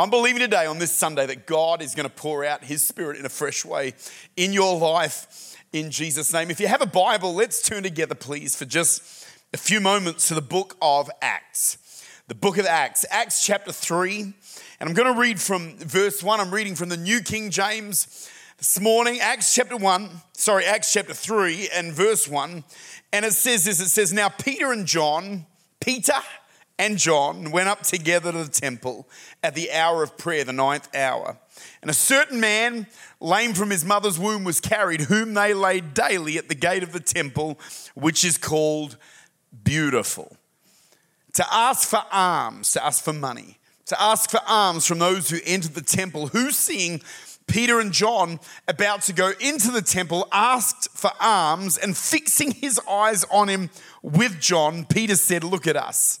I'm believing today on this Sunday that God is going to pour out His Spirit in a fresh way in your life in Jesus' name. If you have a Bible, let's turn together, please, for just a few moments to the book of Acts. The book of Acts, Acts chapter 3. And I'm going to read from verse 1. I'm reading from the New King James this morning, Acts chapter 1, sorry, Acts chapter 3 and verse 1. And it says this it says, Now Peter and John, Peter and John went up together to the temple at the hour of prayer, the ninth hour. And a certain man, lame from his mother's womb, was carried, whom they laid daily at the gate of the temple, which is called Beautiful, to ask for alms, to ask for money, to ask for alms from those who entered the temple, who seeing Peter and John about to go into the temple asked for alms, and fixing his eyes on him with John, Peter said, Look at us.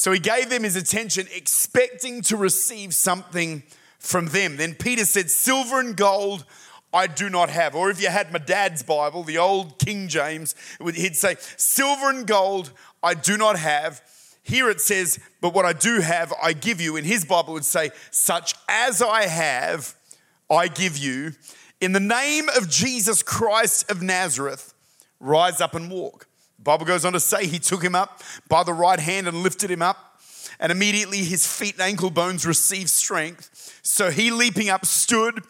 So he gave them his attention, expecting to receive something from them. Then Peter said, Silver and gold I do not have. Or if you had my dad's Bible, the old King James, he'd say, Silver and gold I do not have. Here it says, But what I do have, I give you. In his Bible, would say, Such as I have, I give you. In the name of Jesus Christ of Nazareth, rise up and walk. Bible goes on to say he took him up by the right hand and lifted him up, and immediately his feet and ankle bones received strength. So he, leaping up, stood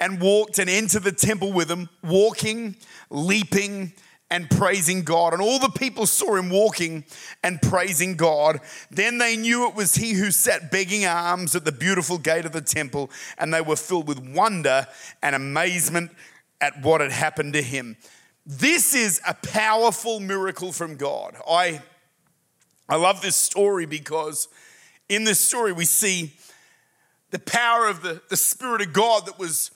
and walked and entered the temple with him, walking, leaping, and praising God. And all the people saw him walking and praising God. Then they knew it was he who sat begging alms at the beautiful gate of the temple, and they were filled with wonder and amazement at what had happened to him. This is a powerful miracle from God. I, I love this story because in this story we see the power of the, the Spirit of God that was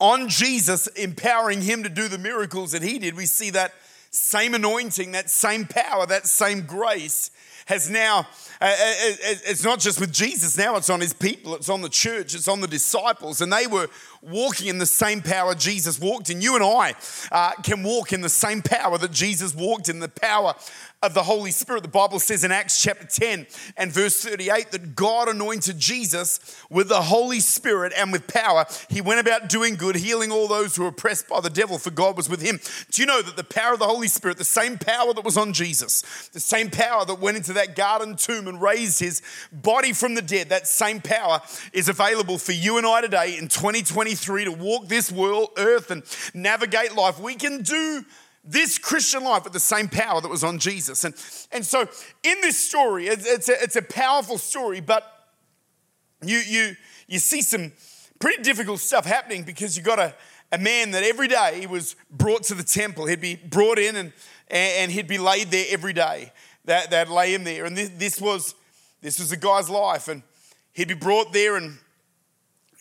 on Jesus, empowering him to do the miracles that he did. We see that same anointing, that same power, that same grace has now, uh, uh, uh, it's not just with Jesus, now it's on his people, it's on the church, it's on the disciples, and they were walking in the same power Jesus walked in. You and I uh, can walk in the same power that Jesus walked in, the power of the Holy Spirit. The Bible says in Acts chapter 10 and verse 38 that God anointed Jesus with the Holy Spirit and with power. He went about doing good, healing all those who were oppressed by the devil, for God was with him. Do you know that the power of the Holy Spirit, the same power that was on Jesus, the same power that went into that garden tomb and raised his body from the dead, that same power is available for you and I today in 2023 to walk this world, earth, and navigate life. We can do this Christian life with the same power that was on Jesus. And, and so in this story, it's, it's, a, it's a powerful story, but you, you, you see some pretty difficult stuff happening because you got a, a man that every day he was brought to the temple. He'd be brought in and, and he'd be laid there every day. That, they'd lay him there. And this, this, was, this was a guy's life. And he'd be brought there and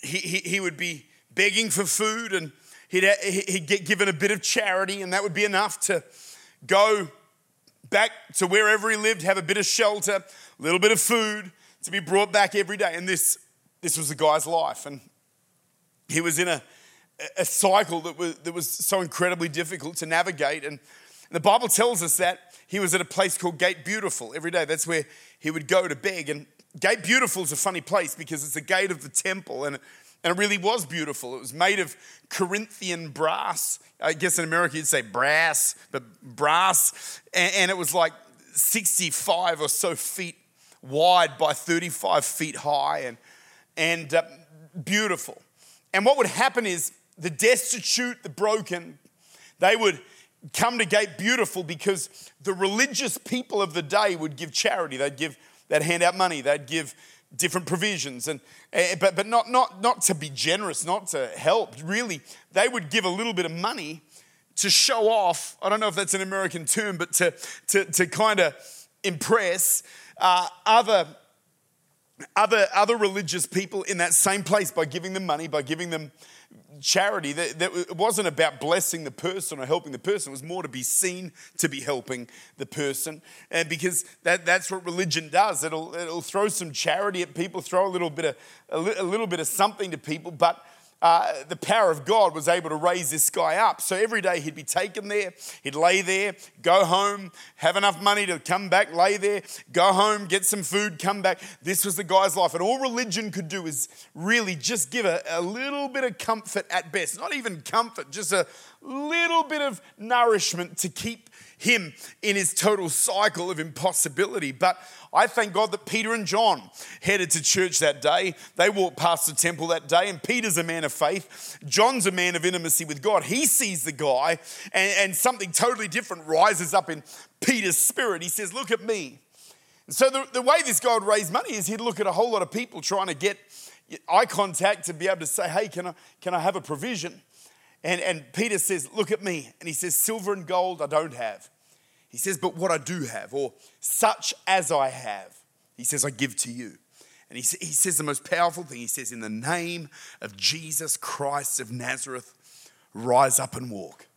he, he, he would be begging for food and he'd, uh, he'd get given a bit of charity, and that would be enough to go back to wherever he lived, have a bit of shelter, a little bit of food to be brought back every day. And this, this was the guy's life. And he was in a, a cycle that was, that was so incredibly difficult to navigate. And the Bible tells us that he was at a place called Gate Beautiful every day. That's where he would go to beg. And Gate Beautiful is a funny place because it's the gate of the temple. And and it really was beautiful. It was made of Corinthian brass. I guess in America you'd say brass, but brass. And, it was like 65 or so feet wide by 35 feet high and, and uh, beautiful. And what would happen is the destitute, the broken, they would come to Gate Beautiful because the religious people of the day would give charity. They'd give, they'd hand out money, they'd give different provisions. And eh, but, but not, not, not to be generous not to help. Really they would give a little bit of money to show off i don't know if that's an american term but to, to, to kind of impress uh, other other other religious people in that same place by giving them money by giving them charity that, that it wasn't about blessing the person or helping the person. It was more to be seen to be helping the person. And because that, that's what religion does. It'll, it'll throw some charity at people throw a little bit of a, li- a little bit of something to people but uh, the power of God was able to raise this guy up. So every day he'd be taken there, he'd lay there, go home, have enough money to come back, lay there, go home, get some food, come back. This was the guy's life. And all religion could do is really just give a, a little bit of comfort at best. Not even comfort, just a little bit of nourishment to keep him in his total cycle of impossibility. But I thank God that Peter and John headed to church that day. They walked past the temple that day, and Peter's a man of faith. John's a man of intimacy with God. He sees the guy, and, and something totally different rises up in Peter's spirit. He says, Look at me. so, the, the way this guy would raise money is he'd look at a whole lot of people trying to get eye contact to be able to say, Hey, can I, can I have a provision? And, and Peter says, Look at me. And he says, Silver and gold I don't have. He says, But what I do have, or such as I have, he says, I give to you. And he, he says the most powerful thing he says, In the name of Jesus Christ of Nazareth, rise up and walk.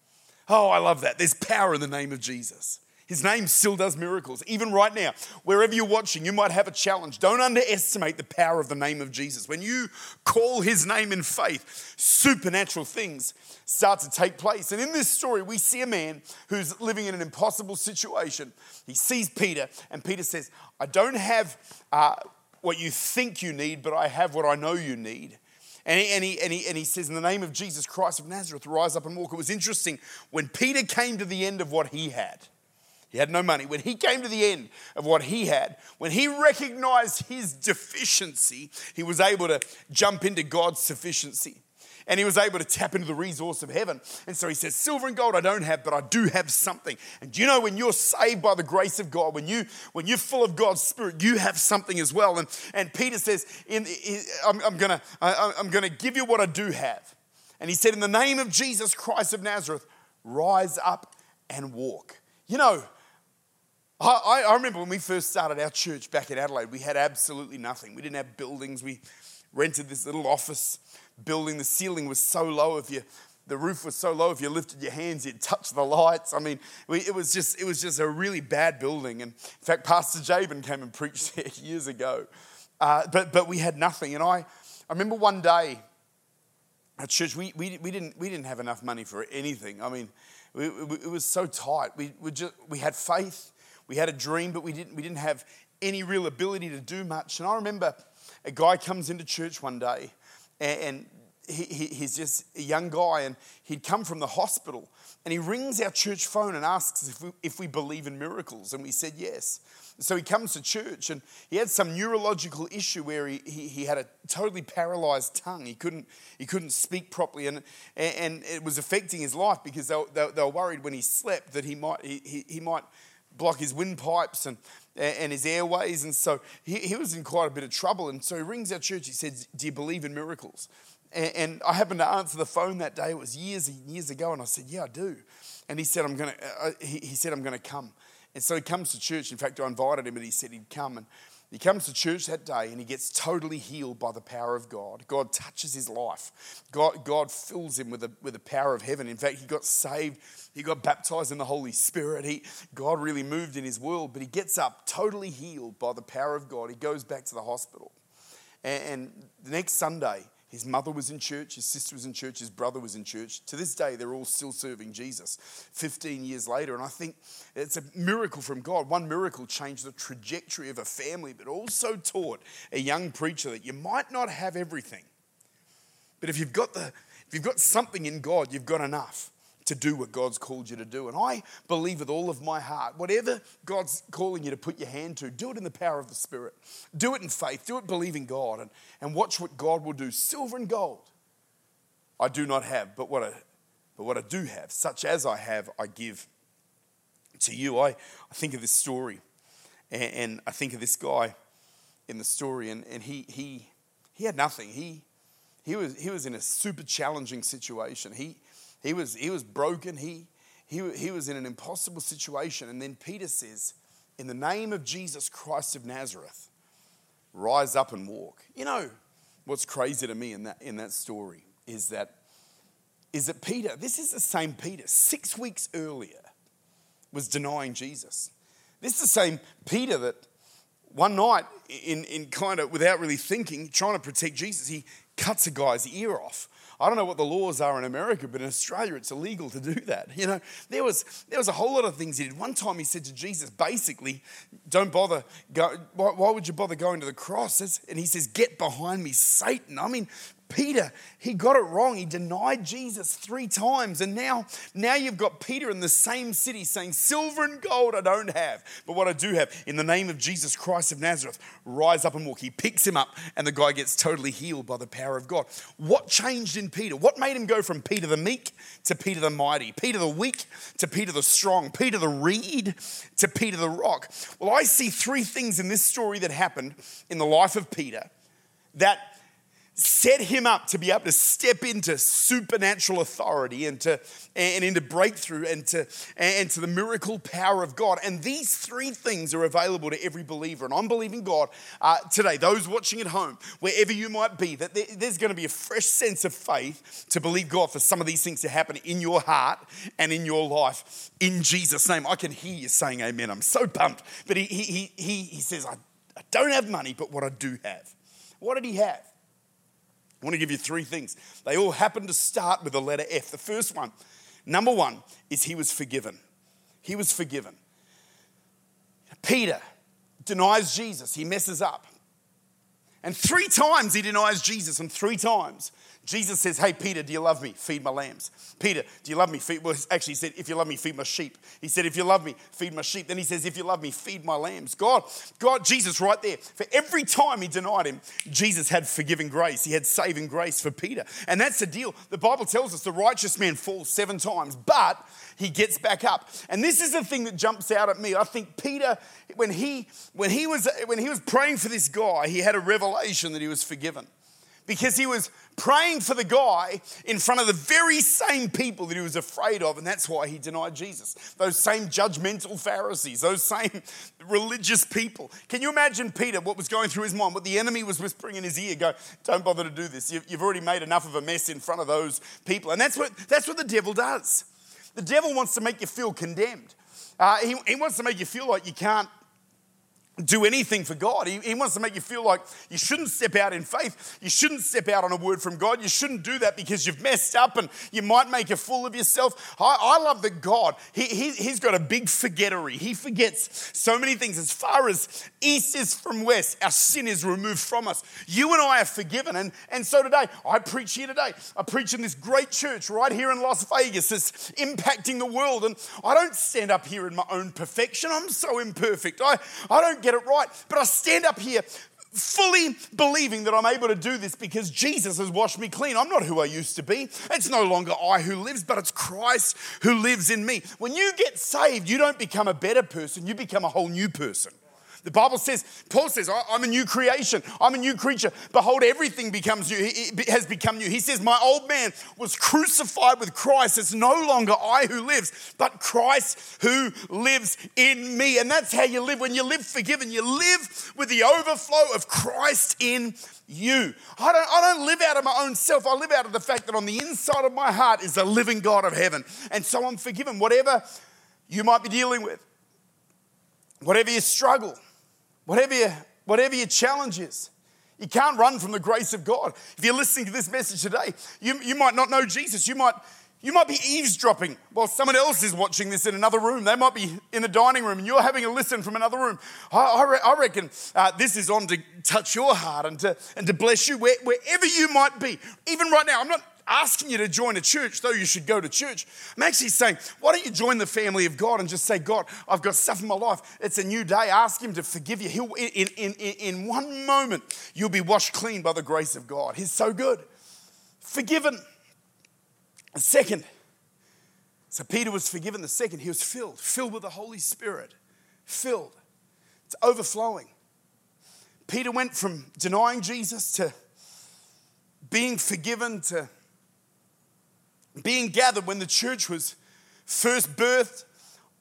Oh, I love that. There's power in the name of Jesus. His name still does miracles. Even right now, wherever you're watching, you might have a challenge. Don't underestimate the power of the name of Jesus. When you call his name in faith, supernatural things start to take place. And in this story, we see a man who's living in an impossible situation. He sees Peter, and Peter says, I don't have uh, what you think you need, but I have what I know you need. And he, and, he, and, he, and he says, In the name of Jesus Christ of Nazareth, rise up and walk. It was interesting when Peter came to the end of what he had he had no money. When he came to the end of what he had, when he recognized his deficiency, he was able to jump into God's sufficiency. And he was able to tap into the resource of heaven. And so he says, Silver and gold I don't have, but I do have something. And you know when you're saved by the grace of God, when, you, when you're full of God's Spirit, you have something as well. And, and Peter says, in, I'm, I'm going to I'm gonna give you what I do have. And he said, In the name of Jesus Christ of Nazareth, rise up and walk. You know, I, I, remember when we first started our church back in Adelaide, we had absolutely nothing. We didn't have buildings. We rented this little office building. The ceiling was so low, if you, the roof was so low, if you lifted your hands, you'd touch the lights. I mean, we, it, was just, it was just a really bad building. And in fact, Pastor Jabin came and preached there years ago. Uh, but, but we had nothing. And I, I remember one day at church, we, we, we, didn't, we didn't have enough money for anything. I mean, we, it was so tight. We, we, just, we had faith we had a dream, but we didn't, we didn't have any real ability to do much. And I remember a guy comes into church one day, and, he, he, he's just a young guy, and he'd come from the hospital. And he rings our church phone and asks if we, if we believe in miracles. And we said yes. So he comes to church and he had some neurological issue where he, he, he, had a totally paralyzed tongue. He couldn't, he couldn't speak properly and, and it was affecting his life because they, they, they were worried when he slept that he might, he, he might block his windpipes and, and his airways. And so he, he was in quite a bit of trouble. And so he rings our church. He said, Do you believe in miracles? And, and I happened to answer the phone that day. It was years and years ago. And I said, Yeah, I do. And he said, I'm going to, uh, uh, he, he said, I'm going to come. And so he comes to church. In fact, I invited him and he said he'd come. And he comes to church that day and he gets totally healed by the power of God. God touches his life. God, God fills him with the, with the power of heaven. In fact, he got saved. He got baptized in the Holy Spirit. He, God really moved in his world, but he gets up totally healed by the power of God. He goes back to the hospital. And, and the next Sunday, his mother was in church, his sister was in church, his brother was in church. To this day, they're all still serving Jesus 15 years later. And I think it's a miracle from God. One miracle changed the trajectory of a family, but also taught a young preacher that you might not have everything. But if you've got, the, if you've got something in God, you've got enough to do what God's called you to do. And I believe with all of my heart, whatever God's calling you to put your hand to, do it in the power of the Spirit. Do it in faith. Do it believing God and, and watch what God will do. Silver and gold I do not have, but what I, but what I do have, such as I have, I give to you. I, I think of this story and, and I think of this guy in the story, and, and he, he, he had nothing. He, he, was, he was in a super challenging situation. He, he was, he was broken. He, he, he was in an impossible situation. And then Peter says, In the name of Jesus Christ of Nazareth, rise up and walk. You know, what's crazy to me in that, in that story is that, is that Peter, this is the same Peter, six weeks earlier, was denying Jesus. This is the same Peter that one night, in, in kind of without really thinking, trying to protect Jesus, he cuts a guy's ear off. I don't know what the laws are in America, but in Australia it's illegal to do that. You know, there was, there was a whole lot of things he did. One time he said to Jesus, basically, don't bother, go, why, why would you bother going to the cross? And he says, get behind me, Satan. I mean, Peter, he got it wrong. He denied Jesus three times. And now, now you've got Peter in the same city saying, Silver and gold I don't have, but what I do have, in the name of Jesus Christ of Nazareth, rise up and walk. He picks him up, and the guy gets totally healed by the power of God. What changed in Peter? What made him go from Peter the meek to Peter the mighty, Peter the weak to Peter the strong, Peter the reed to Peter the rock? Well, I see three things in this story that happened in the life of Peter that set him up to be able to step into supernatural authority and to and into breakthrough and to and to the miracle power of God. And these three things are available to every believer. And I'm believing God uh, today, those watching at home, wherever you might be, that there's going to be a fresh sense of faith to believe God for some of these things to happen in your heart and in your life. In Jesus' name, I can hear you saying Amen. I'm so pumped. But he he he he says, I, I don't have money, but what I do have. What did he have? I want to give you three things. They all happen to start with the letter F. The first one, number one, is he was forgiven. He was forgiven. Peter denies Jesus, he messes up. And three times he denies Jesus, and three times Jesus says, Hey, Peter, do you love me? Feed my lambs. Peter, do you love me? Feed, well, actually, he said, If you love me, feed my sheep. He said, If you love me, feed my sheep. Then he says, If you love me, feed my lambs. God, God, Jesus, right there. For every time he denied him, Jesus had forgiving grace. He had saving grace for Peter. And that's the deal. The Bible tells us the righteous man falls seven times, but he gets back up. And this is the thing that jumps out at me. I think Peter, when he when he was when he was praying for this guy, he had a revelation that he was forgiven because he was praying for the guy in front of the very same people that he was afraid of, and that's why he denied Jesus. Those same judgmental Pharisees, those same religious people. Can you imagine Peter, what was going through his mind, what the enemy was whispering in his ear? Go, don't bother to do this. You've already made enough of a mess in front of those people. And that's what, that's what the devil does. The devil wants to make you feel condemned. Uh, he, he wants to make you feel like you can't do anything for God. He, he, wants to make you feel like you shouldn't step out in faith. You shouldn't step out on a word from God. You shouldn't do that because you've messed up and you might make a fool of yourself. I, I love that God, he, he, He's got a big forgettery. He forgets so many things. As far as east is from west, our sin is removed from us. You and I are forgiven. And, and so today, I preach here today. I preach in this great church right here in Las Vegas. that's impacting the world. And I don't stand up here in my own perfection. I'm so imperfect. I, I don't get get it right. But I stand up here fully believing that I'm able to do this because Jesus has washed me clean. I'm not who I used to be. It's no longer I who lives, but it's Christ who lives in me. When you get saved, you don't become a better person, you become a whole new person. The Bible says, Paul says, I'm a new creation. I'm a new creature. Behold, everything becomes new, it has become new. He says, My old man was crucified with Christ. It's no longer I who lives, but Christ who lives in me. And that's how you live. When you live forgiven, you live with the overflow of Christ in you. I don't, I don't live out of my own self. I live out of the fact that on the inside of my heart is the living God of heaven. And so I'm forgiven. Whatever you might be dealing with, whatever your struggle, Whatever, you, whatever your challenge is, you can't run from the grace of God. If you're listening to this message today, you, you might not know Jesus. You might, you might be eavesdropping while someone else is watching this in another room. They might be in the dining room and you're having a listen from another room. I, I, I reckon uh, this is on to touch your heart and to, and to bless you where, wherever you might be. Even right now, I'm not asking you to join a church, though you should go to church. I'm actually saying, why don't you join the family of God and just say, God, I've got stuff in my life. It's a new day. Ask Him to forgive you. He'll, in, in, in, one moment, you'll be washed clean by the grace of God. He's so good. Forgiven. second, so Peter was forgiven. The second, he was filled, filled with the Holy Spirit. Filled. It's overflowing. Peter went from denying Jesus to being forgiven to being gathered when the church was first birthed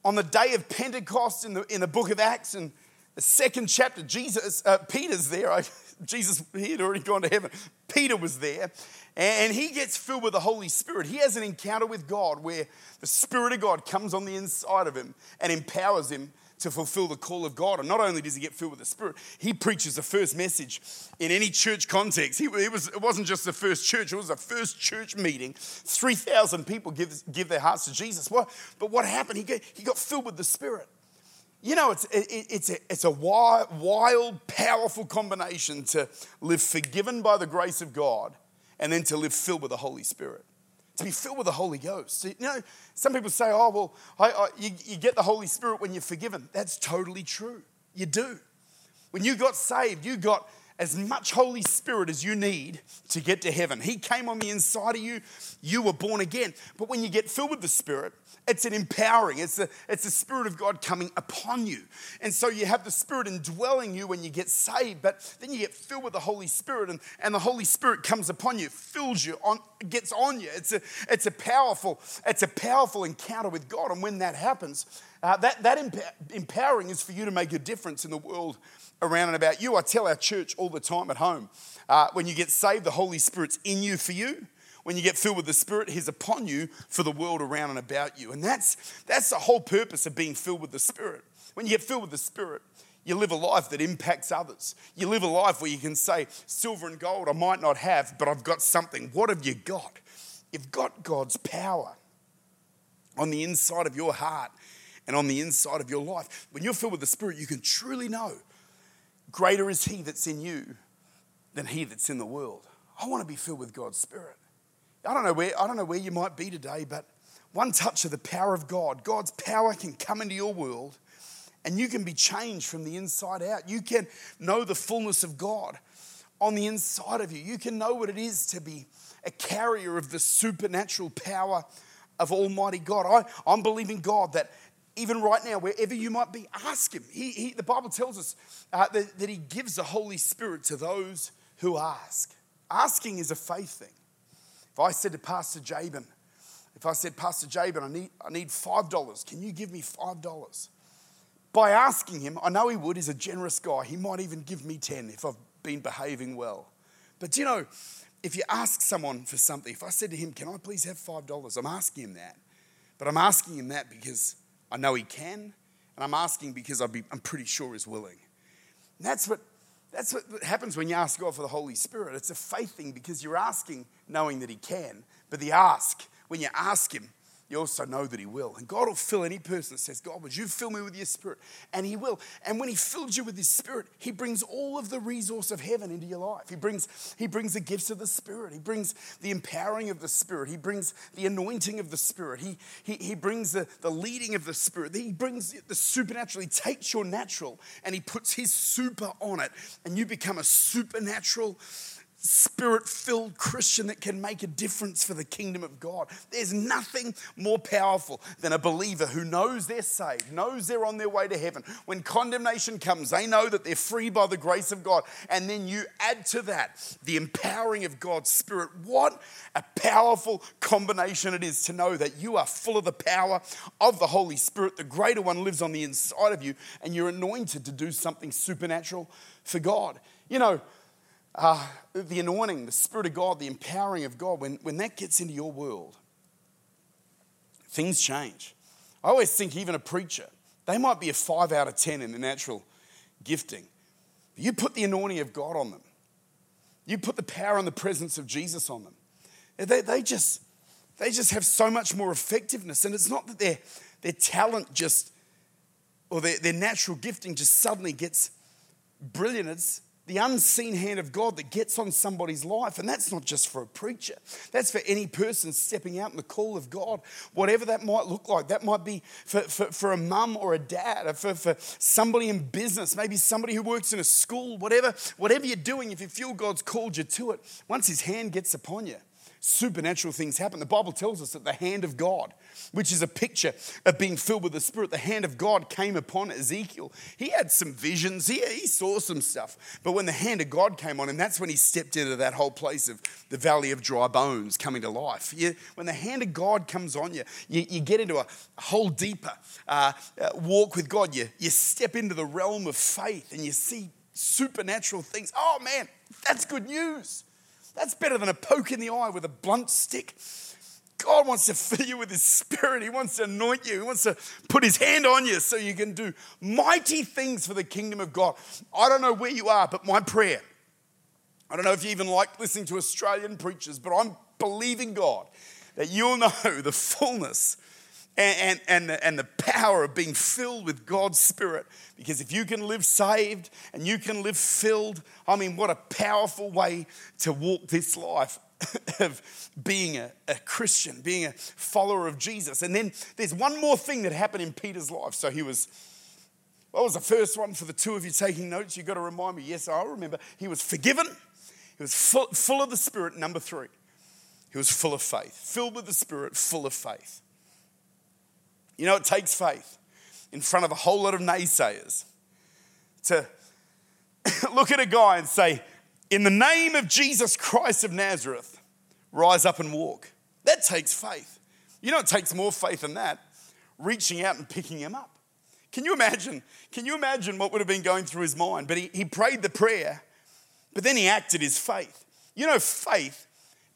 on the day of Pentecost in the, in the book of Acts and the second chapter, Jesus, uh, Peter's there. I, Jesus, he had already gone to heaven. Peter was there, and he gets filled with the Holy Spirit. He has an encounter with God where the Spirit of God comes on the inside of him and empowers him to fulfill the call of God. And not only does he get filled with the Spirit, he preaches the first message in any church context. He, it, was, it wasn't just the first church, it was the first church meeting. 3,000 people give, give their hearts to Jesus. What, but what happened? He got, he got filled with the Spirit. You know, it's, it, it's, a, it's a wild, wild, powerful combination to live forgiven by the grace of God and then to live filled with the Holy Spirit to be filled with the Holy Ghost. You know, some people say, oh, well, I, I, you, you get the Holy Spirit when you're forgiven. That's totally true. You do. When you got saved, you got as much Holy Spirit as you need to get to heaven. He came on the inside of you, you were born again. But when you get filled with the Spirit, it's an empowering, it's the, it's Spirit of God coming upon you. And so you have the Spirit indwelling you when you get saved, but then you get filled with the Holy Spirit, and, and the Holy Spirit comes upon you, fills you, on, gets on you. It's a, it's a powerful, it's a powerful encounter with God. And when that happens, uh, that, that empowering is for you to make a difference in the world around and about you. I tell our church all the time at home uh, when you get saved, the Holy Spirit's in you for you when you get filled with the Spirit, He's upon you for the world around and about you. And that's, that's the whole purpose of being filled with the Spirit. When you get filled with the Spirit, you live a life that impacts others. You live a life where you can say, Silver and gold I might not have, but I've got something. What have you got? You've got God's power on the inside of your heart and on the inside of your life. When you're filled with the Spirit, you can truly know greater is He that's in you than He that's in the world. I want to be filled with God's Spirit. I don't know where, I don't know where you might be today, but one touch of the power of God, God's power can come into your world and you can be changed from the inside out. You can know the fullness of God on the inside of you. You can know what it is to be a carrier of the supernatural power of Almighty God. I, I'm believing God that even right now, wherever you might be, ask Him. He, he the Bible tells us uh, that, that He gives the Holy Spirit to those who ask. Asking is a faith thing. If I said to Pastor Jabin, if I said, Pastor Jabin, I need, I need $5, can you give me $5? By asking him, I know he would, he's a generous guy. He might even give me 10 if I've been behaving well. But you know, if you ask someone for something, if I said to him, Can I please have $5? I'm asking him that. But I'm asking him that because I know he can, and I'm asking because I'm pretty sure he's willing. And that's what that's what happens when you ask God for the Holy Spirit. It's a faith thing because you're asking knowing that He can. But the ask, when you ask Him, you also know that He will. And God will fill any person that says, God, would you fill me with your Spirit? And He will. And when He fills you with His Spirit, He brings all of the resource of heaven into your life. He brings, he brings the gifts of the Spirit. He brings the empowering of the Spirit. He brings the anointing of the Spirit. He, he, he brings the, the leading of the Spirit. He brings the supernatural. He takes your natural and He puts His super on it. And you become a supernatural spirit filled Christian that can make a difference for the kingdom of God. There's nothing more powerful than a believer who knows they're saved, knows they're on their way to heaven. When condemnation comes, they know that they're free by the grace of God. And then you add to that the empowering of God's Spirit. What a powerful combination it is to know that you are full of the power of the Holy Spirit. The greater one lives on the inside of you, and you're anointed to do something supernatural for God. You know, uh, the anointing, the Spirit of God, the empowering of God, when, when that gets into your world, things change. I always think, even a preacher, they might be a five out of 10 in the natural gifting. You put the anointing of God on them, you put the power and the presence of Jesus on them. They, they, just, they just have so much more effectiveness. And it's not that their, their talent just, or their, their natural gifting just suddenly gets brilliant. It's, the unseen hand of God that gets on somebody's life. And that's not just for a preacher, that's for any person stepping out in the call of God, whatever that might look like. That might be for, for, for a mum or a dad, or for, for somebody in business, maybe somebody who works in a school, whatever, whatever you're doing, if you feel God's called you to it, once His hand gets upon you, supernatural things happen. The Bible tells us that the hand of God, which is a picture of being filled with the Spirit, the hand of God came upon Ezekiel. He had some visions, he, he saw some stuff. But when the hand of God came on him, that's when he stepped into that whole place of the valley of dry bones coming to life. You, when the hand of God comes on you, you, you get into a whole deeper uh, uh, walk with God. You, you step into the realm of faith and you see supernatural things. Oh man, that's good news. That's better than a poke in the eye with a blunt stick. God wants to fill you with His Spirit. He wants to anoint you. He wants to put His hand on you so you can do mighty things for the kingdom of God. I don't know where you are, but my prayer, I don't know if you even like listening to Australian preachers, but I'm believing God that you'll know the fullness and, and, and, the, and the power of being filled with God's Spirit. Because if you can live saved and you can live filled, I mean, what a powerful way to walk this life of being a, a, Christian, being a follower of Jesus. And then there's one more thing that happened in Peter's life. So he was, what was the first one for the two of you taking notes? You've got to remind me. Yes, I remember. He was forgiven, he was full, full of the Spirit. Number three, he was full of faith, filled with the Spirit, full of faith. You know, it takes faith in front of a whole lot of naysayers to look at a guy and say, in the name of Jesus Christ of Nazareth, rise up and walk. That takes faith. You know, it takes more faith than that, reaching out and picking him up. Can you imagine? Can you imagine what would have been going through his mind? But he, he prayed the prayer, but then he acted his faith. You know, faith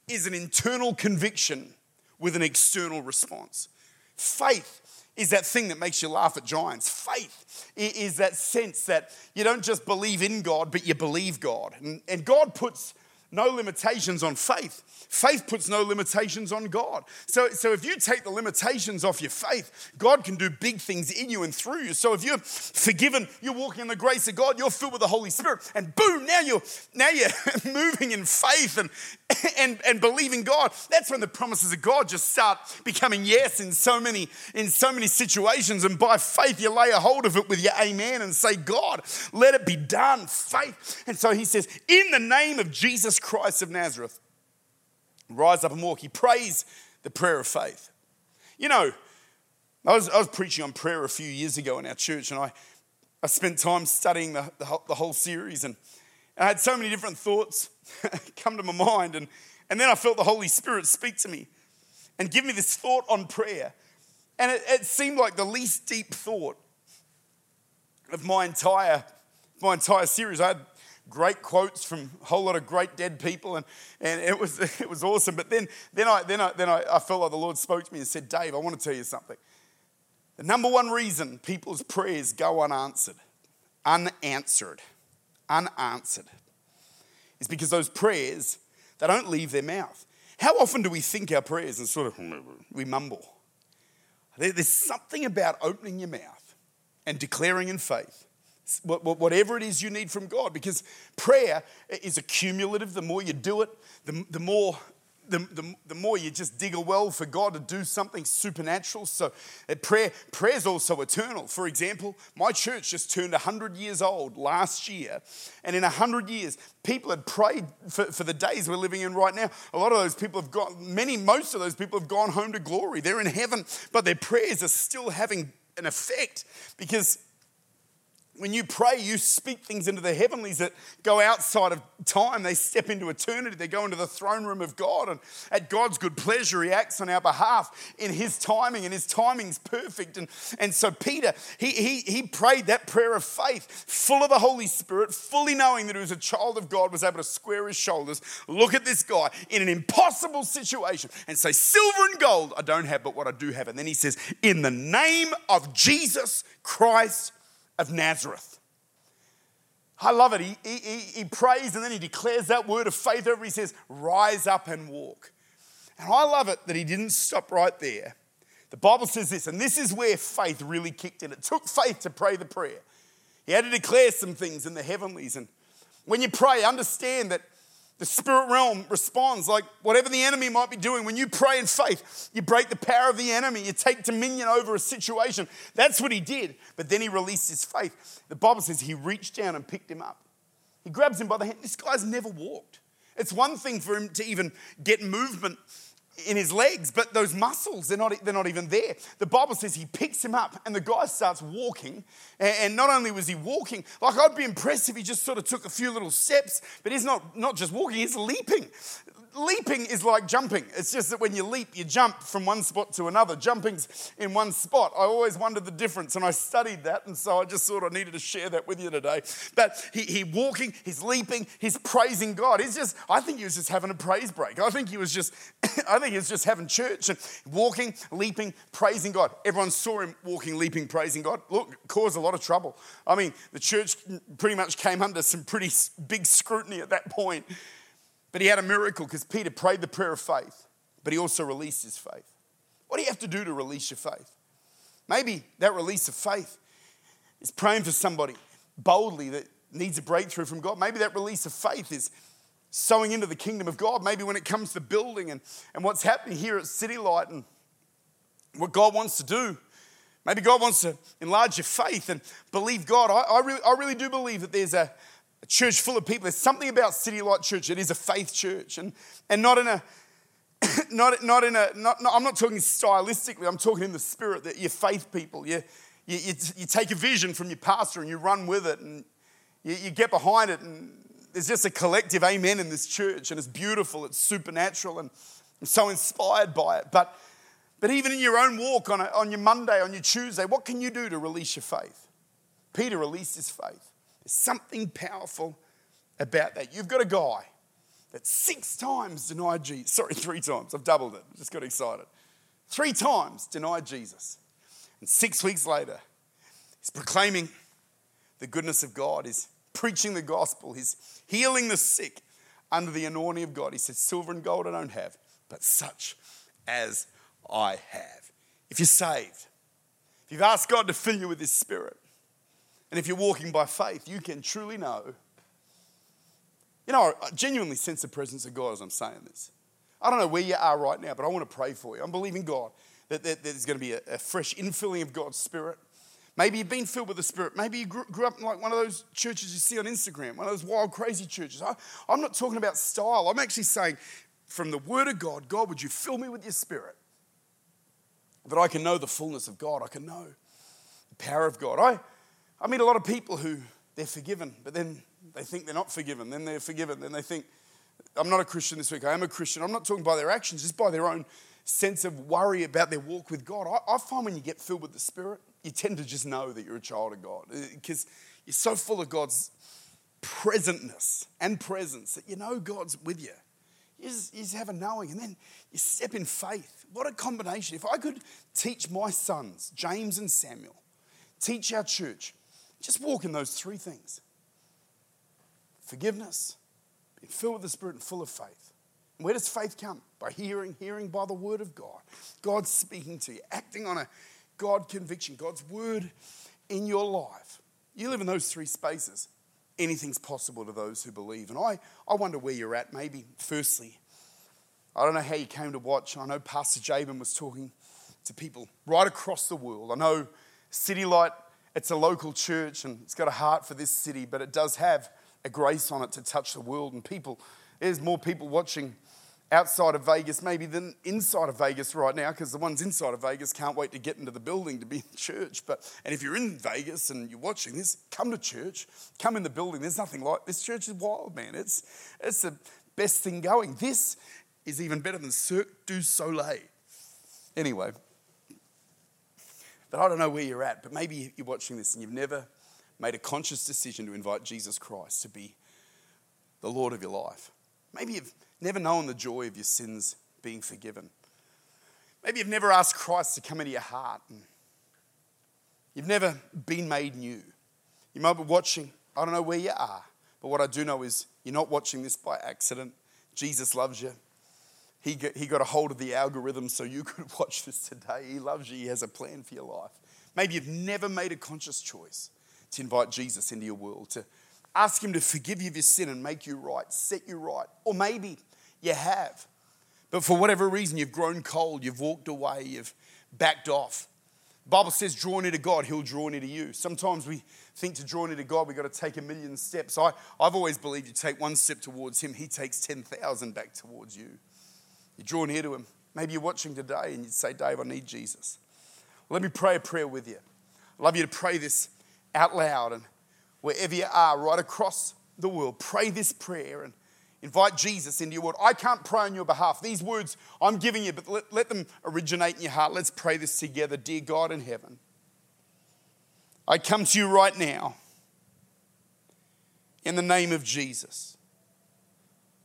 is an internal conviction with an external response. Faith is that thing that makes you laugh at giants. Faith is that sense that you don't just believe in God, but you believe God. And, and God puts no limitations on faith. Faith puts no limitations on God. So, so if you take the limitations off your faith, God can do big things in you and through you. So if you're forgiven, you're walking in the grace of God, you're filled with the Holy Spirit, and boom, now you're now you're moving in faith and and, and believing God. That's when the promises of God just start becoming yes in so many in so many situations. And by faith, you lay a hold of it with your amen and say, God, let it be done. Faith. And so he says, in the name of Jesus Christ of Nazareth, rise up and walk. He prays the prayer of faith. You know, I was, I was preaching on prayer a few years ago in our church, and I, I spent time studying the, the, whole, the whole series, and, and I had so many different thoughts come to my mind. And, and then I felt the Holy Spirit speak to me and give me this thought on prayer. And it, it seemed like the least deep thought of my entire, my entire series. I had great quotes from a whole lot of great dead people, and, and it, was, it was awesome. But then, then, I, then, I, then I, I felt like the Lord spoke to me and said, Dave, I want to tell you something. The number one reason people's prayers go unanswered, unanswered, unanswered, is because those prayers, they don't leave their mouth. How often do we think our prayers and sort of we mumble? There's something about opening your mouth and declaring in faith whatever it is you need from God, because prayer is accumulative. The more you do it, the, the more the, the, the, more you just dig a well for God to do something supernatural. So uh, prayer prayer is also eternal. For example, my church just turned 100 years old last year. And in 100 years, people had prayed for, for the days we're living in right now. A lot of those people have gone, many, most of those people have gone home to glory. They're in heaven, but their prayers are still having an effect because when you pray, you speak things into the heavenlies that go outside of time. They step into eternity. They go into the throne room of God. And at God's good pleasure, He acts on our behalf in His timing, and His timing's perfect. And, and so Peter, he, he, he prayed that prayer of faith, full of the Holy Spirit, fully knowing that he was a child of God, was able to square his shoulders, look at this guy in an impossible situation, and say, Silver and gold I don't have, but what I do have. And then he says, In the name of Jesus Christ of Nazareth. I love it. He, he, he prays and then he declares that word of faith over. He says, Rise up and walk. And I love it that he didn't stop right there. The Bible says this, and this is where faith really kicked in. It took faith to pray the prayer. He had to declare some things in the heavenlies. And when you pray, understand that the spirit realm responds like whatever the enemy might be doing. When you pray in faith, you break the power of the enemy, you take dominion over a situation. That's what he did. But then he released his faith. The Bible says he reached down and picked him up. He grabs him by the hand. This guy's never walked. It's one thing for him to even get movement in his legs, but those muscles, they're not, they're not even there. The Bible says he picks him up and the guy starts walking. And not only was he walking, like I'd be impressed if he just sort of took a few little steps, but he's not, not just walking, he's leaping. leaping is like jumping. It's just that when you leap, you jump from one spot to another. Jumping's in one spot. I always wondered the difference, and I studied that, and so I just thought I needed to share that with you today. But he, he walking, he's leaping, he's praising God. He's just, I think he was just having a praise break. I think he was just, I think he was just having church and walking, leaping, praising God. Everyone saw him walking, leaping, praising God. Look, caused a lot of trouble. I mean, the church pretty much came under some pretty big scrutiny at that point. But he had a miracle because Peter prayed the prayer of faith, but he also released his faith. What do you have to do to release your faith? Maybe that release of faith is praying for somebody boldly that needs a breakthrough from God. Maybe that release of faith is sowing into the kingdom of God. Maybe when it comes to building and, and what's happening here at City Light and what God wants to do. Maybe God wants to enlarge your faith and believe God. I, I, really, I really do believe that there's a, a church full of people. There's something about City Light Church. It is a faith church, and and not in a not, not in a not, not, I'm not talking stylistically. I'm talking in the spirit that you're faith people. You, you, you, you take a vision from your pastor and you run with it, and you, you get behind it, and there's just a collective amen in this church, and it's beautiful. It's supernatural, and I'm so inspired by it. But but even in your own walk on, a, on your Monday, on your Tuesday, what can you do to release your faith? Peter released his faith. There's something powerful about that. You've got a guy that six times denied Jesus. Sorry, three times. I've doubled it. Just got excited. Three times denied Jesus. And six weeks later, he's proclaiming the goodness of God. He's preaching the gospel. He's healing the sick under the anointing of God. He says, Silver and gold I don't have, but such as I have. If you're saved, if you've asked God to fill you with His Spirit, and if you're walking by faith, you can truly know. You know, I genuinely sense the presence of God as I'm saying this. I don't know where you are right now, but I want to pray for you. I'm believing God that, there's going to be a, fresh infilling of God's Spirit. Maybe you've been filled with the Spirit. Maybe you grew, grew up in like one of those churches you see on Instagram, one of those wild, crazy churches. I, I'm not talking about style. I'm actually saying, from the Word of God, God, would you fill me with your Spirit? That I can know the fullness of God. I can know the power of God. I, I meet a lot of people who they're forgiven, but then they think they're not forgiven. Then they're forgiven. Then they think, I'm not a Christian this week. I am a Christian. I'm not talking by their actions, just by their own sense of worry about their walk with God. I, I find when you get filled with the Spirit, you tend to just know that you're a child of God uh, because you're so full of God's presentness and presence that you know God's with you. You just, you just have a knowing, and then you step in faith. What a combination. If I could teach my sons, James and Samuel, teach our church, just walk in those three things forgiveness, being filled with the Spirit, and full of faith. And where does faith come? By hearing, hearing by the Word of God. God speaking to you, acting on a God conviction, God's Word in your life. You live in those three spaces. Anything's possible to those who believe. And I, I wonder where you're at. Maybe, firstly, I don't know how you came to watch. I know Pastor Jabin was talking to people right across the world. I know City Light it's a local church and it's got a heart for this city, but it does have a grace on it to touch the world and people. There's more people watching outside of Vegas maybe than inside of Vegas right now because the ones inside of Vegas can't wait to get into the building to be in church. But and if you're in Vegas and you're watching this, come to church, come in the building. There's nothing like this church is wild, man. It's it's the best thing going. This is even better than Cirque du Soleil. Anyway, but I don't know where you're at, but maybe you're watching this and you've never made a conscious decision to invite Jesus Christ to be the Lord of your life. Maybe you've never known the joy of your sins being forgiven. Maybe you've never asked Christ to come into your heart. And you've never been made new. You might be watching, I don't know where you are, but what I do know is you're not watching this by accident. Jesus loves you. He got, he got a hold of the algorithm so you could watch this today. He loves you, He has a plan for your life. Maybe you've never made a conscious choice to invite Jesus into your world, to ask Him to forgive you of your sin and make you right, set you right. Or maybe you have, but for whatever reason, you've grown cold, you've walked away, you've backed off. The Bible says, draw near to God, He'll draw near to you. Sometimes we think to draw near to God, we've got to take a million steps. I, I've always believed you take one step towards Him, He takes 10,000 back towards you. You draw near to Him. Maybe you're watching today and you'd say, Dave, I need Jesus. Let me pray a prayer with you. I'd love you to pray this out loud and wherever you are, right across the world, pray this prayer and Invite Jesus into your word. I can't pray on your behalf. These words I'm giving you, but let, let them originate in your heart. Let's pray this together. Dear God in heaven, I come to you right now in the name of Jesus.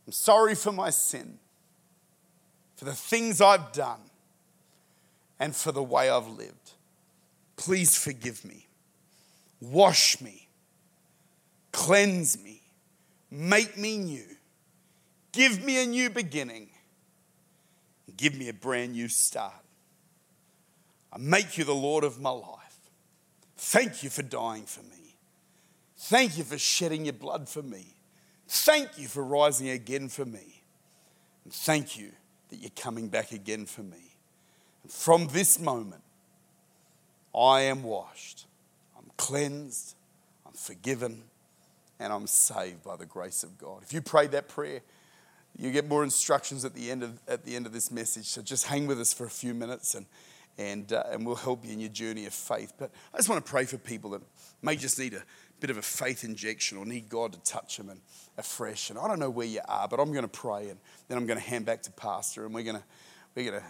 I'm sorry for my sin, for the things I've done, and for the way I've lived. Please forgive me. Wash me. Cleanse me. Make me new. Give me a new beginning. Give me a brand new start. I make you the Lord of my life. Thank you for dying for me. Thank you for shedding your blood for me. Thank you for rising again for me. And thank you that you're coming back again for me. And from this moment, I am washed, I'm cleansed, I'm forgiven, and I'm saved by the grace of God. If you prayed that prayer, you get more instructions at the end of, at the end of this message. So just hang with us for a few minutes and, and, uh, and we'll help you in your journey of faith. But I just want to pray for people that may just need a bit of a faith injection or need God to touch them and afresh. And I don't know where you are, but I'm going to pray and then I'm going to hand back to Pastor and we're going to, we're going to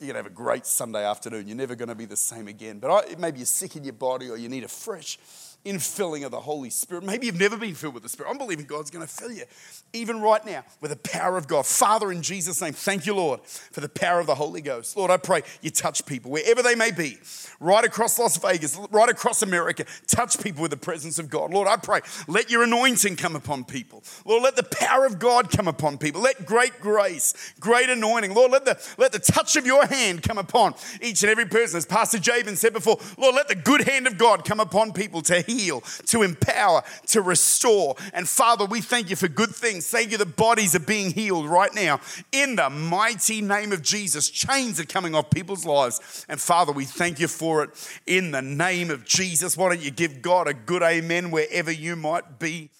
you're going to have a great Sunday afternoon. You're never going to be the same again. But maybe you're sick in your body or you need a fresh infilling of the Holy Spirit. Maybe you've never been filled with the Spirit. I'm believing God's going to fill you, even right now, with the power of God. Father, in Jesus' name, thank you, Lord, for the power of the Holy Ghost. Lord, I pray you touch people wherever they may be, right across Las Vegas, right across America. Touch people with the presence of God. Lord, I pray, let your anointing come upon people. Lord, let the power of God come upon people. Let great grace, great anointing. Lord, let the, let the touch of your hand come upon each and every person. As Pastor Jabin said before, Lord, let the good hand of God come upon people to heal heal, to empower, to restore. And Father, we thank you for good things. Thank you that bodies are being healed right now. In the mighty name of Jesus, chains are coming off people's lives. And Father, we thank you for it in the name of Jesus. Why don't you give God a good amen wherever you might be?